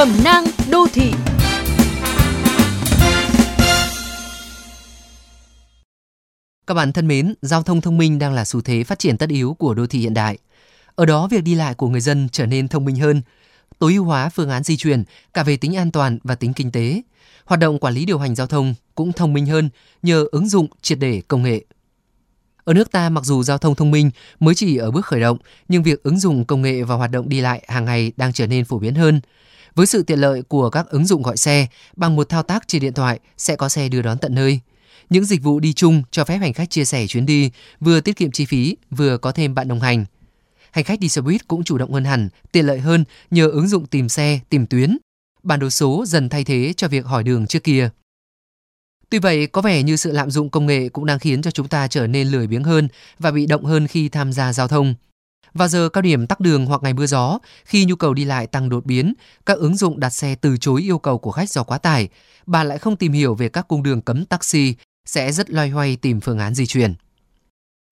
Cẩm nang đô thị Các bạn thân mến, giao thông thông minh đang là xu thế phát triển tất yếu của đô thị hiện đại. Ở đó việc đi lại của người dân trở nên thông minh hơn, tối ưu hóa phương án di chuyển cả về tính an toàn và tính kinh tế. Hoạt động quản lý điều hành giao thông cũng thông minh hơn nhờ ứng dụng triệt để công nghệ. Ở nước ta mặc dù giao thông thông minh mới chỉ ở bước khởi động, nhưng việc ứng dụng công nghệ vào hoạt động đi lại hàng ngày đang trở nên phổ biến hơn. Với sự tiện lợi của các ứng dụng gọi xe, bằng một thao tác trên điện thoại sẽ có xe đưa đón tận nơi. Những dịch vụ đi chung cho phép hành khách chia sẻ chuyến đi, vừa tiết kiệm chi phí, vừa có thêm bạn đồng hành. Hành khách đi xe buýt cũng chủ động hơn hẳn, tiện lợi hơn nhờ ứng dụng tìm xe, tìm tuyến. Bản đồ số dần thay thế cho việc hỏi đường trước kia. Tuy vậy, có vẻ như sự lạm dụng công nghệ cũng đang khiến cho chúng ta trở nên lười biếng hơn và bị động hơn khi tham gia giao thông. Vào giờ cao điểm tắc đường hoặc ngày mưa gió, khi nhu cầu đi lại tăng đột biến, các ứng dụng đặt xe từ chối yêu cầu của khách do quá tải, bà lại không tìm hiểu về các cung đường cấm taxi, sẽ rất loay hoay tìm phương án di chuyển.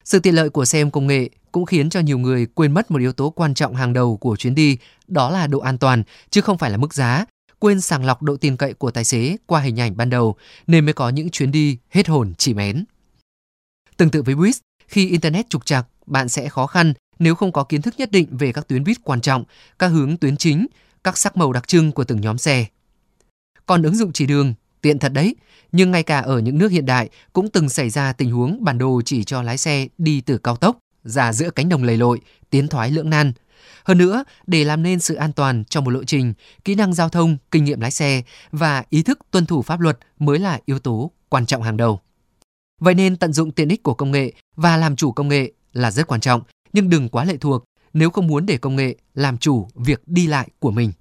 Sự tiện lợi của xe ôm công nghệ cũng khiến cho nhiều người quên mất một yếu tố quan trọng hàng đầu của chuyến đi, đó là độ an toàn, chứ không phải là mức giá, quên sàng lọc độ tin cậy của tài xế qua hình ảnh ban đầu nên mới có những chuyến đi hết hồn chỉ mến. Tương tự với buýt, khi Internet trục trặc, bạn sẽ khó khăn nếu không có kiến thức nhất định về các tuyến buýt quan trọng, các hướng tuyến chính, các sắc màu đặc trưng của từng nhóm xe. Còn ứng dụng chỉ đường, tiện thật đấy, nhưng ngay cả ở những nước hiện đại cũng từng xảy ra tình huống bản đồ chỉ cho lái xe đi từ cao tốc ra giữa cánh đồng lầy lội, tiến thoái lưỡng nan. Hơn nữa, để làm nên sự an toàn trong một lộ trình, kỹ năng giao thông, kinh nghiệm lái xe và ý thức tuân thủ pháp luật mới là yếu tố quan trọng hàng đầu. Vậy nên tận dụng tiện ích của công nghệ và làm chủ công nghệ là rất quan trọng, nhưng đừng quá lệ thuộc nếu không muốn để công nghệ làm chủ việc đi lại của mình.